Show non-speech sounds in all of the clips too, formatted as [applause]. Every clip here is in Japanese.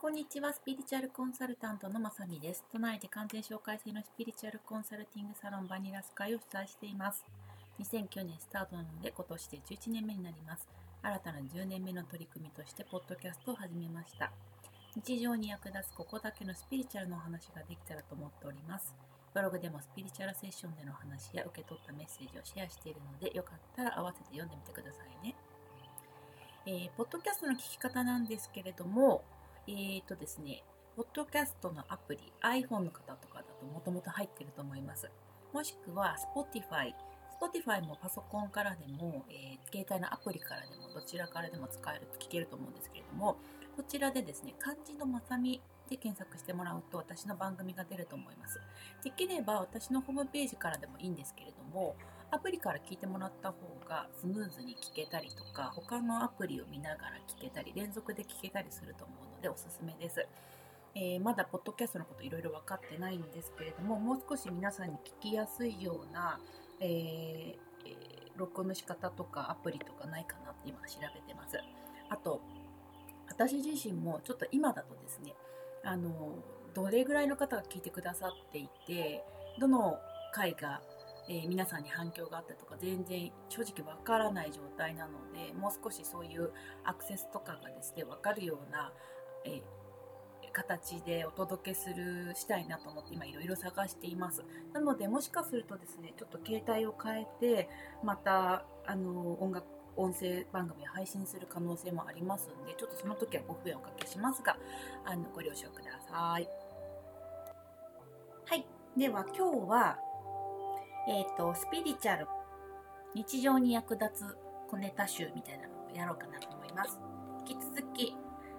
こんにちは、スピリチュアルコンサルタントのまさみです。都内で完全紹介制のスピリチュアルコンサルティングサロンバニラスカイを主催しています。2009年スタートなので今年で11年目になります。新たな10年目の取り組みとしてポッドキャストを始めました。日常に役立つここだけのスピリチュアルのお話ができたらと思っております。ブログでもスピリチュアルセッションでの話や受け取ったメッセージをシェアしているので、よかったら合わせて読んでみてくださいね。えー、ポッドキャストの聞き方なんですけれども、えーとですね、ポッドキャストのアプリ、iPhone の方とかだともともと入ってると思います。もしくは Spotify。Spotify もパソコンからでも、えー、携帯のアプリからでも、どちらからでも使えると聞けると思うんですけれども、こちらでですね、漢字のまさみで検索してもらうと私の番組が出ると思います。できれば私のホームページからでもいいんですけれども、アプリから聞いてもらった方がスムーズに聞けたりとか他のアプリを見ながら聞けたり連続で聞けたりすると思うでおすすめです。えー、まだポッドキャストのこといろいろ分かってないんですけれどももう少し皆さんに聞きやすいような、えーえー、録音の仕方とかアプリとかないかなって今調べてます。あと私自身もちょっと今だとですねあのどれぐらいの方が聞いてくださっていてどの回がえー、皆さんに反響があったとか全然正直わからない状態なのでもう少しそういうアクセスとかがですね分かるような、え、形でお届けするしたいなと思って今いろいろ探しています。なのでもしかするとですねちょっと携帯を変えてまたあの音楽音声番組を配信する可能性もありますんでちょっとその時はご不便をおかけしますがあのご了承ください。はい。では今日はえっ、ー、と、スピリチュアル、日常に役立つ小ネタ集みたいなのをやろうかなと思います。引き続き、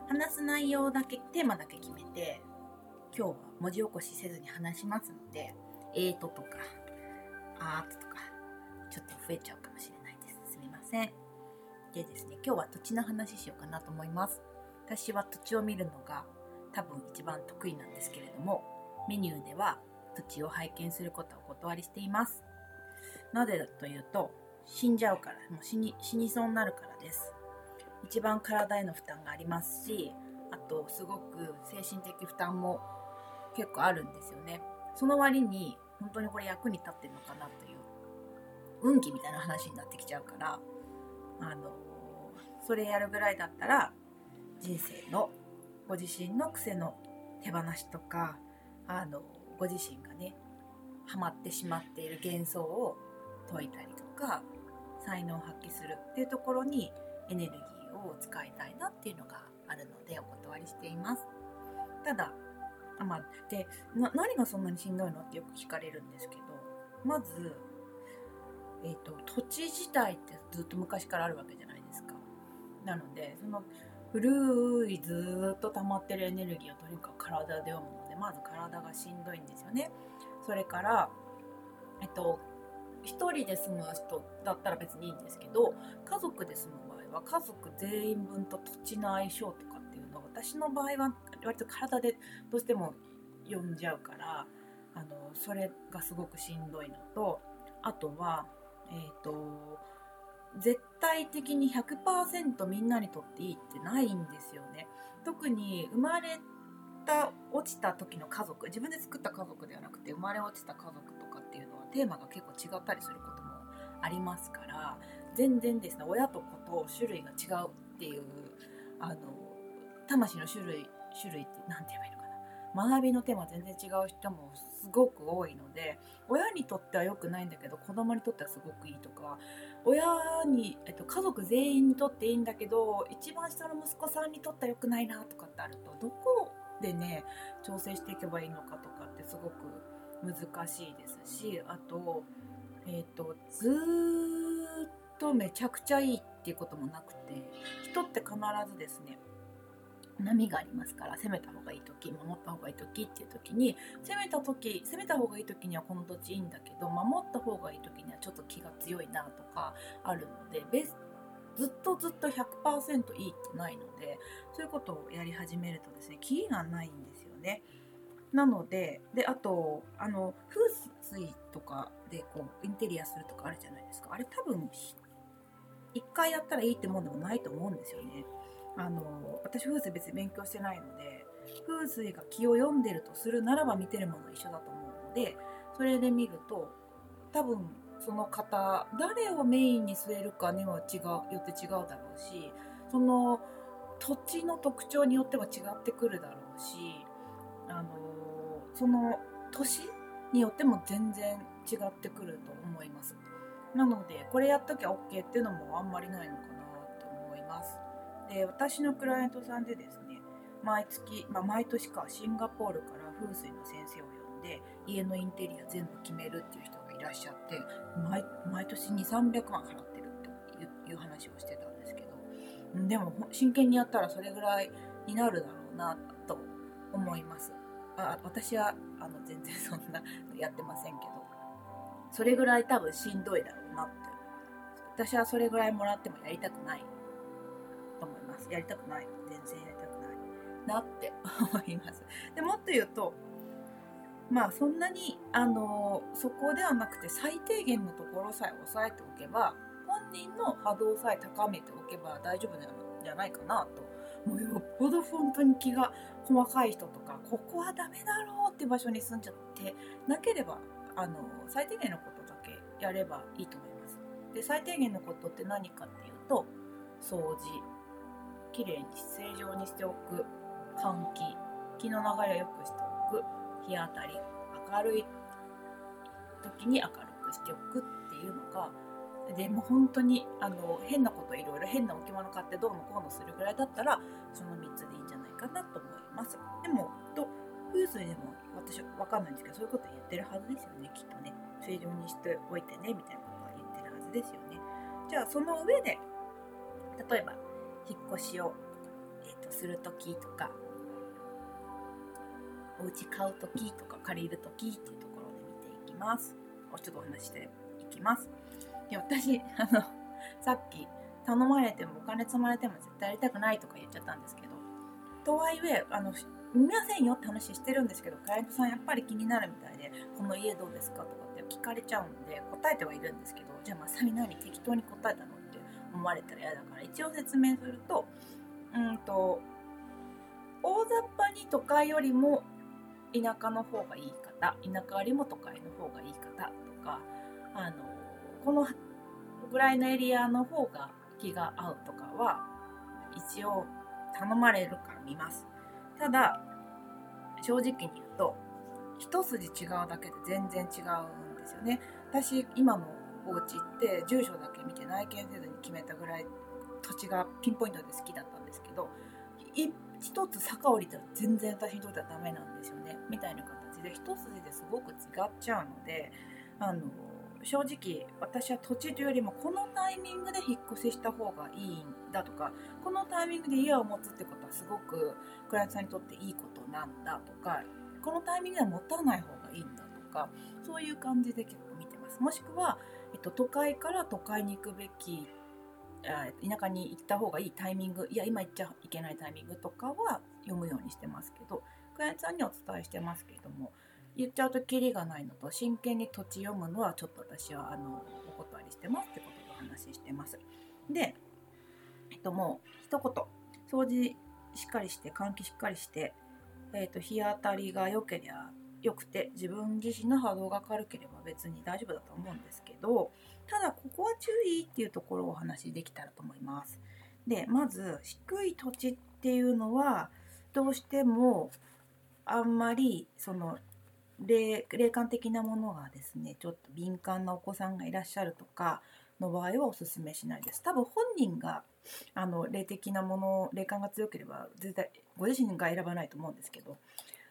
話す内容だけ、テーマだけ決めて、今日は文字起こしせずに話しますので、えーととか、あーととか、ちょっと増えちゃうかもしれないです。すみません。でですね、今日は土地の話しようかなと思います。私は土地を見るのが多分一番得意なんですけれども、メニューでは土地を拝見することをお断りしています。なぜだというと、死んじゃうから、もう死に死にそうになるからです。一番体への負担がありますし、あとすごく精神的負担も結構あるんですよね。その割に本当にこれ役に立ってるのかなという運気みたいな話になってきちゃうから、あのそれやるぐらいだったら人生のご自身の癖の手放しとかあのご自身がねハマってしまっている幻想を解いたりとか才能を発揮するっていうところにエネルギーを使いたいなっていうのがあるのでお断りしています。ただあまあで何がそんなにしんどいのってよく聞かれるんですけどまず、えーと、土地自体ってずっと昔からあるわけじゃないですか。なのでその古いずっと溜まってるエネルギーをとにかく体で読むのでまず体がしんどいんですよね。それからえっと1人で住む人だったら別にいいんですけど家族で住むは家族全員分と土地の相性とかっていうのを私の場合は割と体でどうしても読んじゃうからあのそれがすごくしんどいのとあとはえっ、ー、と絶対的に100%みんなにとっていいってないんですよね。特に生まれた落ちた時の家族自分で作った家族ではなくて生まれ落ちた家族とかっていうのはテーマが結構違ったりすることもありますから全然ですね親と子と種類が違うっていうあの魂の種類種類って何て言えばいいのかな。学びのテーマ全然違う人もすごく多いので親にとっては良くないんだけど子供にとってはすごくいいとか親に、えっと、家族全員にとっていいんだけど一番下の息子さんにとっては良くないなとかってあるとどこでね調整していけばいいのかとかってすごく難しいですしあと,、えーと、ずっとめちゃくちゃいいっていうこともなくて人って必ずですね波がありますから攻めた方がいい時守った方がいい時っていう時に攻めた時攻めた方がいい時にはこの土地いいんだけど守った方がいい時にはちょっと気が強いなとかあるのでベスずっとずっと100%いいってないのでそういうことをやり始めるとですねキリがないんですよね。なのでであとあの風水とかでこうインテリアするとかあるじゃないですかあれ多分1回やったらいいってもんでもないと思うんですよね。あの私風水別に勉強してないので風水が気を読んでるとするならば見てるもの一緒だと思うのでそれで見ると多分その方誰をメインに据えるかには違うよって違うだろうしその土地の特徴によっては違ってくるだろうしあのその年によっても全然違ってくると思いますなのでこれやっときゃ OK っていうのもあんまりないのかなと思います。で私のクライアントさんでですね毎月、まあ、毎年かシンガポールから風水の先生を呼んで家のインテリア全部決めるっていう人がいらっしゃって毎毎年2300万払ってるっていう話をしてたんですけどでも真剣にやったらそれぐらいになるだろうなと思います。あ私はあの全然そんなやってませんけど。それぐらい多分しんどいだろうなって。私はそれぐらいもらってもやりたくないと思います。やりたくない全然やりたくない。なって思います。[laughs] でもっと言うとまあそんなにあのそこではなくて最低限のところさえ押さえておけば本人の波動さえ高めておけば大丈夫なんじゃないかなともうよっぽど本当に気が細かい人とかここはダメだろうって場所に住んじゃってなければあの最低限のことだけやればいいと思います。で最低限のことって何かっていうと掃除。きれいに正常にしておく。換気。気の流れを良くしておく。日当たり。明るい。時に明るくしておくっていうのがでも本当にあの変なこといろいろ変な置物買ってどうのこうのするぐらいだったらその3つでいいんじゃないかなと思います。でもと風水でも私わかんないんですけどそういうこと言ってるはずですよねきっとね。正常にしておいてねみたいなことは言ってるはずですよね。じゃあその上で例えば引っ越しを、えーと、する時とかお家買う時とか借りる時っていうところで見ていきます。ちょっとお話していきます。で私あのさっき頼まれてもお金積まれても絶対やりたくないとか言っちゃったんですけどとはいえあの見ませんよって話してるんですけどクライアントさんやっぱり気になるみたいでこの家どうですか？とかって聞かれちゃうんで答えてはいるんですけどじゃあまさみ何適当に答えたの？って思われたら嫌だから一応説明するとうんと大雑把に都会よりも田舎の方がいい方田舎よりも都会の方がいい方とかあのこのぐらいのエリアの方が気が合うとかは一応頼まれるから見ます。ただ正直に言うと一筋違うだけで全然違うんですよね。私今のお家って住所だけ見て内見せずに決めたぐらい土地がピンポイントで好きだったんですけど一つ坂降りたら全然私にとってはダメなんですよね。みたいな形で一筋ですごく違っちゃうのであの正直私は土地というよりもこのタイミングで引っ越しした方がいいんだとかこのタイミングで家を持つってことはすごくクライアントさんにとっていいことなんだとかこのタイミングでは持たない方がいいんだとかそういう感じで結構見てますもしくは、えっと、都会から都会に行くべき田舎に行った方がいいタイミングいや今行っちゃいけないタイミングとかは読むようにしてますけどクライアントさんにお伝えしてますけれども言っちゃうとキリがないのと真剣に土地読むのはちょっと私はあのお断りしてますってことでお話ししてます。で、ともう一言掃除しっかりして換気しっかりして、えっと日当たりが良ければ良くて自分自身の波動が軽ければ別に大丈夫だと思うんですけどただここは注意っていうところをお話しできたらと思います。でまず低い土地っていうのはどうしてもあんまりその霊感的なものがですねちょっと敏感なお子さんがいらっしゃるとかの場合はおすすめしないです多分本人があの霊的なもの霊感が強ければ絶対ご自身が選ばないと思うんですけど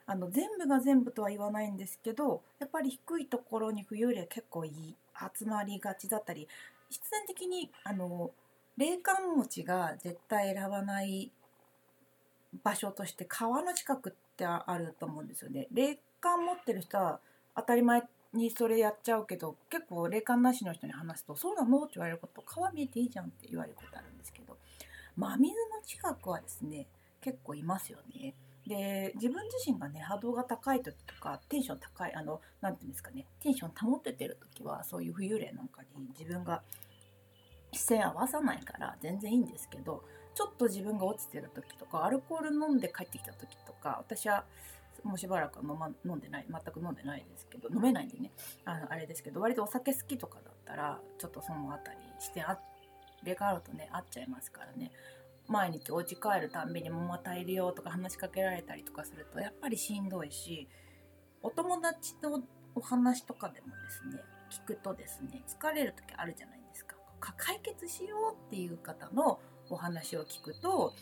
あの全部が全部とは言わないんですけどやっぱり低いところに冬よりは結構いい集まりがちだったり必然的にあの霊感持ちが絶対選ばない場所として川の近くってあると思うんですよね。霊感持ってる人は当たり前にそれやっちゃうけど結構霊感なしの人に話すと「そうなの?」って言われること「川見えていいじゃん」って言われることあるんですけど真水の近くはですね結構いますよね。で自分自身がね波動が高い時とかテンション高いあの何て言うんですかねテンション保っててる時はそういう浮遊霊なんかに自分が視線合わさないから全然いいんですけどちょっと自分が落ちてる時とかアルコール飲んで帰ってきた時とか私はもうしばらく飲,、ま、飲んでない全く飲んでないですけど飲めないんでね。あのあれですけど割とお酒好きとかだったらちょっとそのあたりしてあれがあるとね会っちゃいますからね。毎日お家帰るたんびにもまたいるよとか話しかけられたりとかするとやっぱりしんどいしお友達のお話とかでもですね聞くとですね疲れる時あるじゃないですか解決しようっていう方のお話を聞くと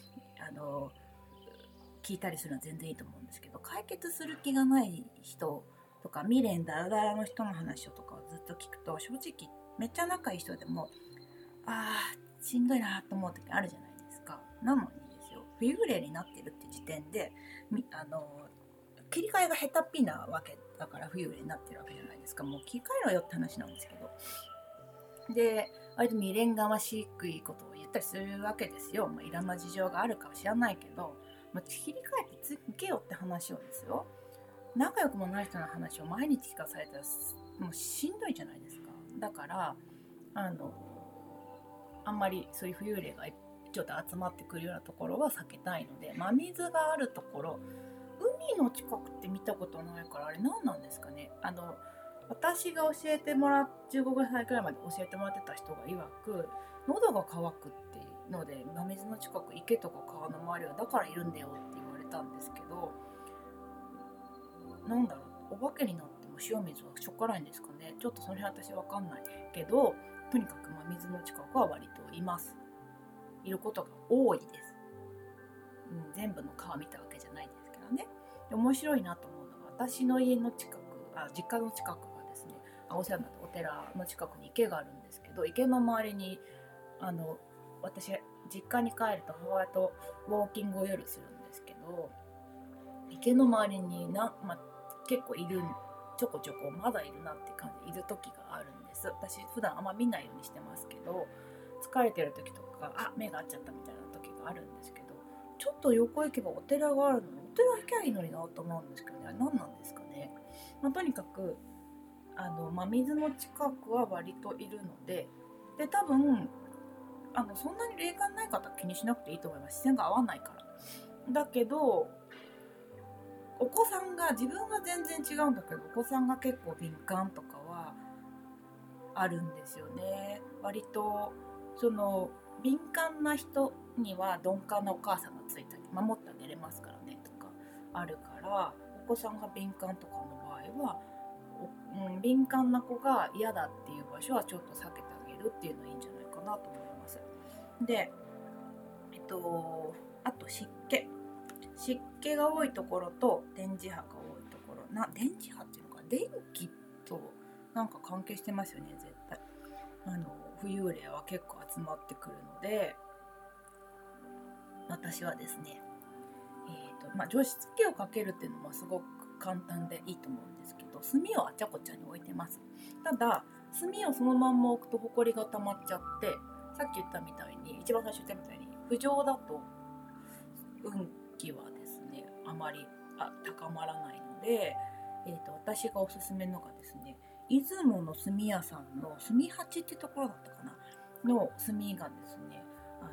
あの聞いたりするのは全然いいと思うんですけど解決する気がない人とか未練ダラダラの人の話をとかをずっと聞くと正直めっちゃ仲いい人でもあーしんどいなと思う時あるじゃないですか。なのにですよ冬幽霊になってるって時点であの切り替えが下手っぴなわけだから冬幽霊になってるわけじゃないですか。もう切り替えろよって話なんですけど。で割と未練がましくいことを言ったりするわけですよ、まあ、いろんな事情があるかは知らないけど、まあ、切り替えて続けよって話をですよ。仲良くもない人の話を毎日聞かされたらもうしんどいじゃないですか。だからあのあんまりそういう浮遊霊がちょっと集まってくるようなところは避けたいので真水があるところ海の近くって見たことないからあれ何なんですかね。あの私が教えてもらっ15歳くらいまで教えてもらってた人が曰く喉が渇くってので真水の近く池とか川の周りはだからいるんだよって言われたんですけどなんだろうお化けになっても塩水はしょっからいんですかね。ちょっとその辺私わかんないけどとにかく真水の近くは割といます。いることが多いです、うん、全部の川見たわけじゃないんですけどね。で面白いなと思うのが私の家の近くあ実家の近くがですねお世話になったお寺の近くに池があるんですけど池の周りにあの私実家に帰ると母親とウォーキングを夜するんですけど池の周りにな、ま結構いるちょこちょこまだいるなって感じでいる時があるんです。私普段あんま見ないようにしてますけど疲れてる時とかあ目が合っちゃったみたいな時があるんですけどちょっと横行けばお寺があるのにお寺行きゃいいのになと思うんですけどね。何なんですかね、ま、とにかくあの、ま、水の近くは割といるのでで多分あのそんなに霊感ない方は気にしなくていいと思います。視線が合わないから。だけどお子さんが自分は全然違うんだけどお子さんが結構敏感とかはあるんですよね。割とその敏感な人には鈍感なお母さんがついたり守ってあげれますからねとかあるからお子さんが敏感とかの場合は、うん、敏感な子が嫌だっていう場所はちょっと避けてあげるっていうのはいいんじゃないなと思います。でえっとあと湿気。湿気が多いところと電磁波が多いところ。な電磁波っていうのか。電気となんか関係してますよね絶対。あの浮遊霊は結構集まってくるので。私はですねえーとまあ、除湿器をかけるっていうのもすごく簡単でいいと思うんですけど炭をあちゃこちゃに置いてます。ただ炭をそのまんま置くとホコリが溜まっちゃってさっき言ったみたいに一番最初言ったみたいに浮上だと運気はですねあまりあ高まらないので、えーと、私がおすすめのがですね出雲の炭屋さんの炭八ってところだったかなの炭がですねあの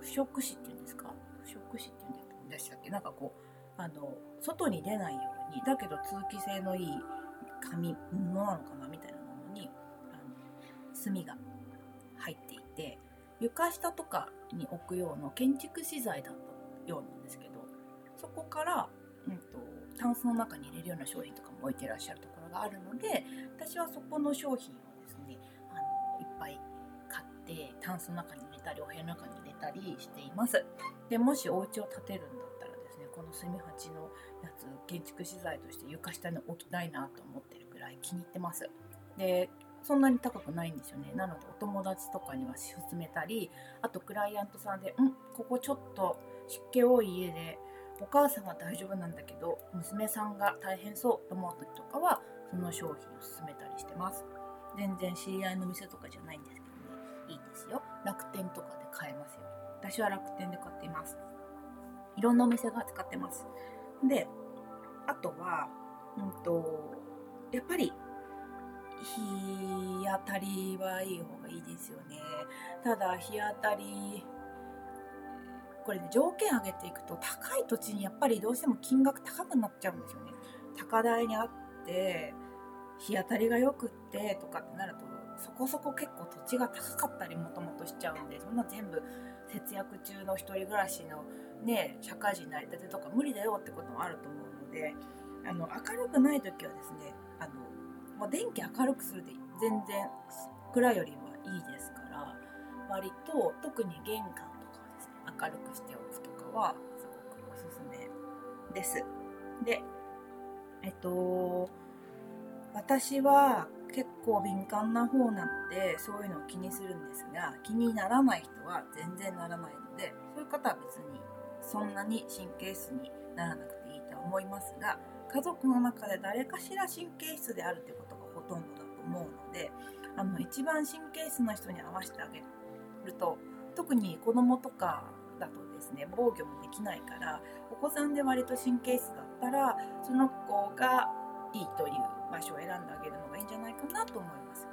不織紙っていうんですか？不織紙っていうんでしたっけ？なんかこうあの外に出ないようにだけど通気性のいい紙布なのかな？み炭が入っていて床下とかに置くような建築資材だったようなんですけどそこから、うんと、タンスの中に入れるような商品とかも置いてらっしゃるところがあるので私はそこの商品をですねあのいっぱい買ってタンスの中に入れたりお部屋の中に入れたりしています。でもしお家を建てるんだったらですねこの炭鉢のやつ建築資材として床下に置きたいなと思ってるぐらい気に入ってます。でそんなに高くないんですよね。なのでお友達とかには勧めたりあとクライアントさんで「んここちょっと湿気多い家でお母さんは大丈夫なんだけど娘さんが大変そうと思う時とかはその商品を勧めたりしてます。全然知り合いの店とかじゃないんですけどね。いいですよ。楽天とかで買えますよ。私は楽天で買っています。いろんなお店が使ってます。であとはうんとやっぱり日当たりはいい方がいいですよねただ日当たりこれね条件上げていくと高い土地にやっぱりどうしても金額高くなっちゃうんですよね。高台にあって日当たりが良くってとかってなるとそこそこ結構土地が高かったりもともとしちゃうんでそんな全部節約中の一人暮らしのね社会人になりたてとか無理だよってこともあると思うのであの明るくない時はですねあのもう電気明るくするで全然暗いよりはいいですから割と特に玄関とかをですね明るくしておくとかはすごくおすすめです。でえっと私は結構敏感な方なのでそういうのを気にするんですが気にならない人は全然ならないのでそういう方は別にそんなに神経質にならなくていいと思いますが家族の中で誰かしら神経質であるというがほとんどだと思うのであの一番神経質な人に合わせてあげると特に子供とかだとですね防御もできないからお子さんで割と神経質だったらその子がいいという場所を選んであげるのがいいんじゃないかなと思います。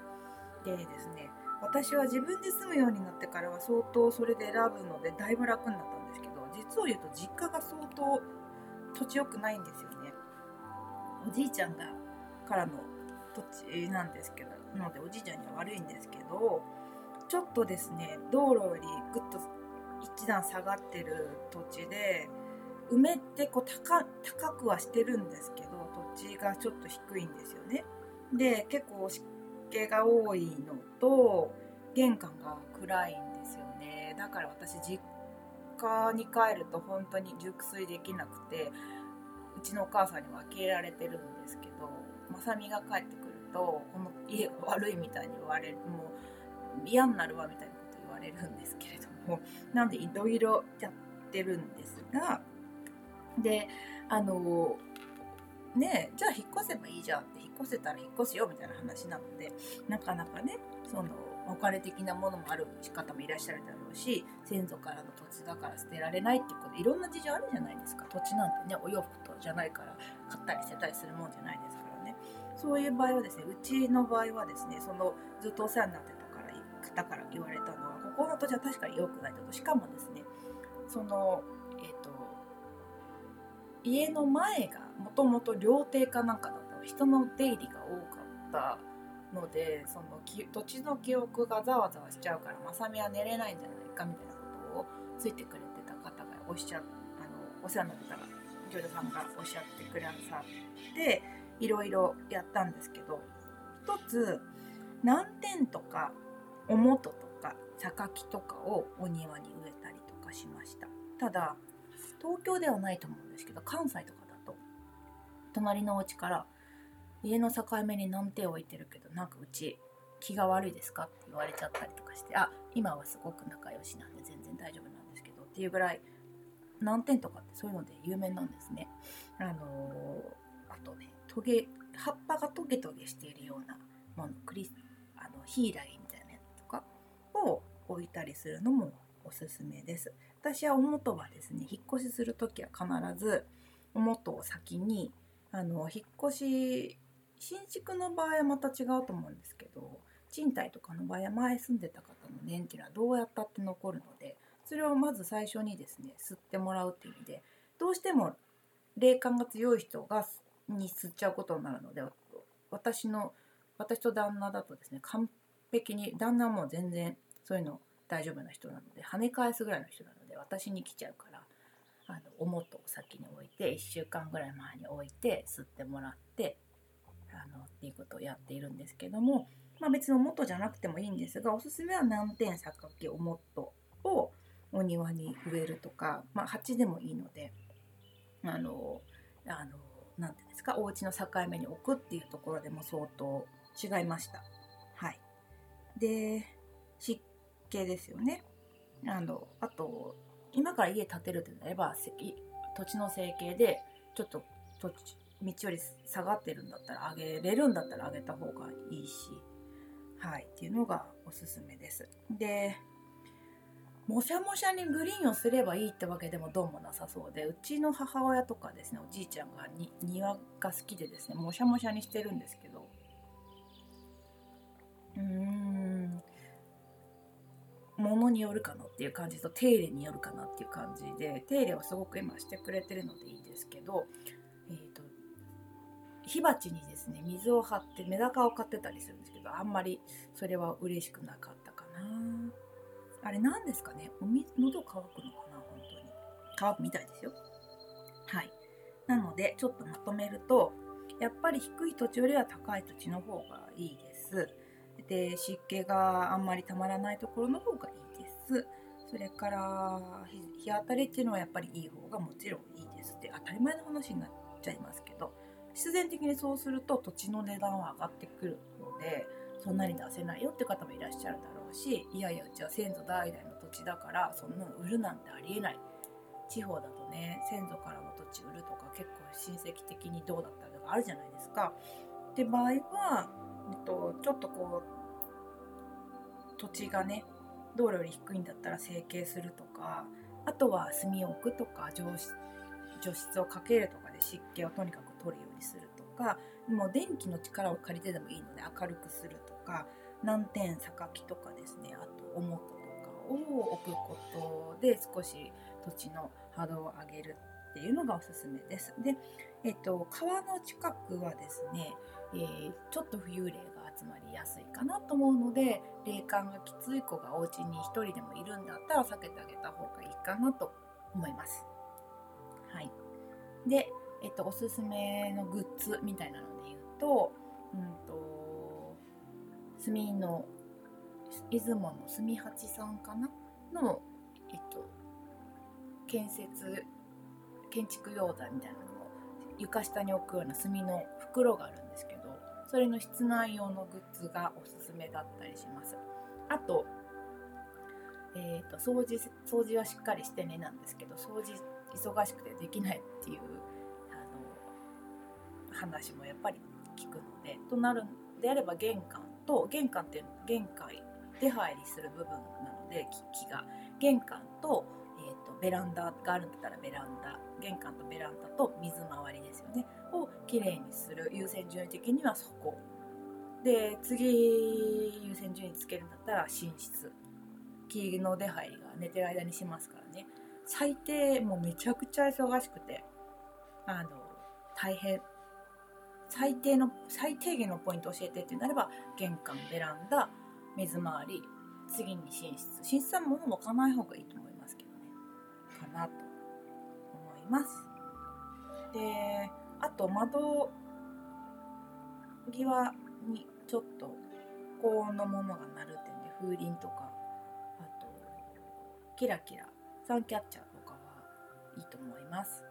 でですね私は自分で住むようになってからは相当それで選ぶのでだいぶ楽になったんですけど実を言うと実家が相当土地良くないんですよね。おじいちゃんがからの土地なんですけどなのでおじいちゃんには悪いんですけどちょっとですね道路よりぐっと一段下がってる土地で梅ってこう高高くはしてるんですけど土地がちょっと低いんですよね。で結構湿気が多いのと玄関が暗いんですよねだから私実家に帰ると本当に熟睡できなくてうちのお母さんには消えられてるんですけどまさみが帰ってくるとこの家が悪いみたいに言われるもう嫌になるわみたいなこと言われるんですけれども [laughs] なんでいろいろやってるんですがであのねじゃあ引っ越せばいいじゃんって引っ越せたら引っ越すよみたいな話なのでなかなかねそのお金的なものもある方もいらっしゃるだろうし先祖からの土地だから捨てられないっていうことでいろんな事情あるじゃないですか。土地なんてねお洋服とじゃないから買ったり捨てたりするもんじゃないですか。そういう場合はですねうちの場合はですねそのずっとお世話になってたから方から言われたのはここの土地は確かに良くないとしかもですねそのえっ、ー、と家の前がもともと料亭かなんかだったの人の出入りが多かったのでその土地の記憶がざわざわしちゃうからまさみは寝れないんじゃないかみたいなことをついてくれてた方がおっしゃあのお世話になってた女優さんがおっしゃってくださっていろいろやったんですけど一つ南天とかおもととか榊とかをお庭に植えたりとかしましたただ東京ではないと思うんですけど関西とかだと隣のお家から家の境目に何点置いてるけどなんかうち気が悪いですかって言われちゃったりとかしてあ今はすごく仲良しなんで全然大丈夫なんですけどっていうぐらい何点とかってそういうので有名なんですね。あの、トゲ葉っぱがトゲトゲしているようなものクリあのヒイラギみたいなやつとかを置いたりするのもおすすめです。私はおもとはですね引っ越しする時は必ずおもとを先にあの引っ越し新築の場合はまた違うと思うんですけど賃貸とかの場合は前住んでた方の年っていうのはどうやったって残るのでそれをまず最初にですね吸ってもらうっていう意味でどうしても霊感が強い人がに吸っちゃうことになるので私の私と旦那だとですね完璧に旦那も全然そういうの大丈夫な人なので跳ね返すぐらいの人なので私に来ちゃうからあのおもとを先に置いて1週間ぐらい前に置いて吸ってもらってあのっていうことをやっているんですけども、まあ、別の元じゃなくてもいいんですがおすすめは南天榊おもとをお庭に植えるとか、まあ、鉢でもいいのであのあのなんていうですかお家の境目に置くっていうところでも相当違いました。はい、で湿気ですよね。あのあと今から家建てるとなれば土地の成形でちょっと土地道より下がってるんだったら上げれるんだったら上げた方がいいし、はい、っていうのがおすすめです。で、もしゃもしゃにグリーンをすればいいってわけでもどうもなさそうで、うちの母親とかですね、おじいちゃんがに庭が好きでですね、もしゃもしゃにしてるんですけど、うーん、ものによるかなっていう感じと手入れによるかなっていう感じで手入れはすごく今してくれてるのでいいんですけど、えーと、火鉢にですね水を張ってメダカを飼ってたりするんですけどあんまりそれは嬉しくなかったかな。あれ何ですかね？お水喉乾くのかな？本当に。乾くみたいですよ。はい。なのでちょっとまとめるとやっぱり低い土地よりは高い土地の方がいいです。で湿気があんまりたまらないところの方がいいです。それから日当たりっていうのはやっぱりいい方がもちろんいいです。って当たり前の話になっちゃいますけど必然的にそうすると土地の値段は上がってくるのでそんなに出せないよって方もいらっしゃるだろうしいやいやうちは先祖代々の土地だからそんなの売るなんてありえない地方だとね先祖からの土地売るとか結構親戚的にどうだったとかあるじゃないですか。って場合は、えっと、ちょっとこう土地がね道路より低いんだったら整形するとかあとは炭を置くとか除除湿をかけるとかで湿気をとにかく取るようにするとかもう電気の力を借りてでもいいので明るくするか南天榊とかですねあとおもとかを置くことで少し土地の波動を上げるっていうのがおすすめです。で、えっと、川の近くはですね、えー、ちょっと浮遊霊が集まりやすいかなと思うので霊感がきつい子がお家に1人でもいるんだったら避けてあげた方がいいかなと思います。はい、で、えっと、おすすめのグッズみたいなので言うと,、うんと炭の出雲の住八さんかな？の、えっと、建設建築用材みたいなのを床下に置くような炭の袋があるんですけどそれの室内用のグッズがおすすめだったりします。あと,、えーと、掃除掃除はしっかりしてねなんですけど掃除忙しくてできないっていうあの話もやっぱり聞くのでとなるんであれば玄関と玄関っていうのは玄関出入りする部分なので木が。玄関と,、えーとベランダがあるんだったらベランダ。玄関とベランダと水回りですよね。をきれいにする。優先順位的にはそこ。で次優先順位つけるんだったら寝室。木の出入りが寝てる間にしますからね。最低もうめちゃくちゃ忙しくてあの大変。最低の最低限のポイントを教えてってなれば玄関ベランダ水回り次に寝室寝室は物置かない方がいいと思いますけどねかなと思います。であと窓際にちょっと高温のものが鳴る点で風鈴とかあとキラキラサンキャッチャーとかはいいと思います。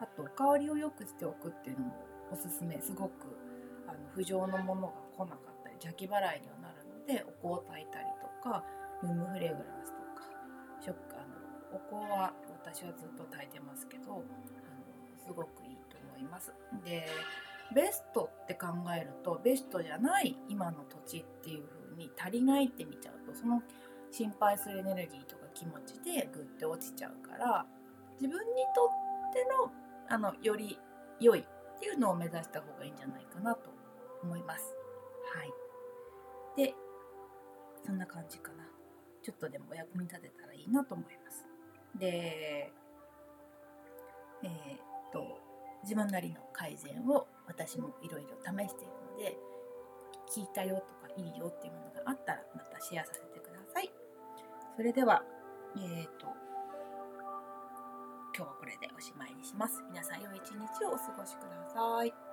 あと香りを良くしておくっていうのもおすすめすごくあの不浄のものが来なかったり邪気払いにはなるのでお香を炊いたりとかルームフレグランスとか食あのお香は私はずっと炊いてますけどあのすごくいいと思います。でベストって考えるとベストじゃない今の土地っていう風に足りないって見ちゃうとその心配するエネルギーとか気持ちでグッて落ちちゃうから自分にとってのあのより良いっていうのを目指した方がいいんじゃないかなと思います。はい。で、そんな感じかな。ちょっとでもお役に立てたらいいなと思います。で、えー、っと、自分なりの改善を私もいろいろ試しているので、聞いたよとかいいよっていうものがあったらまたシェアさせてください。それでは、えー、っと、今日はこれでおしまいにします。皆さん良い一日をお過ごしください。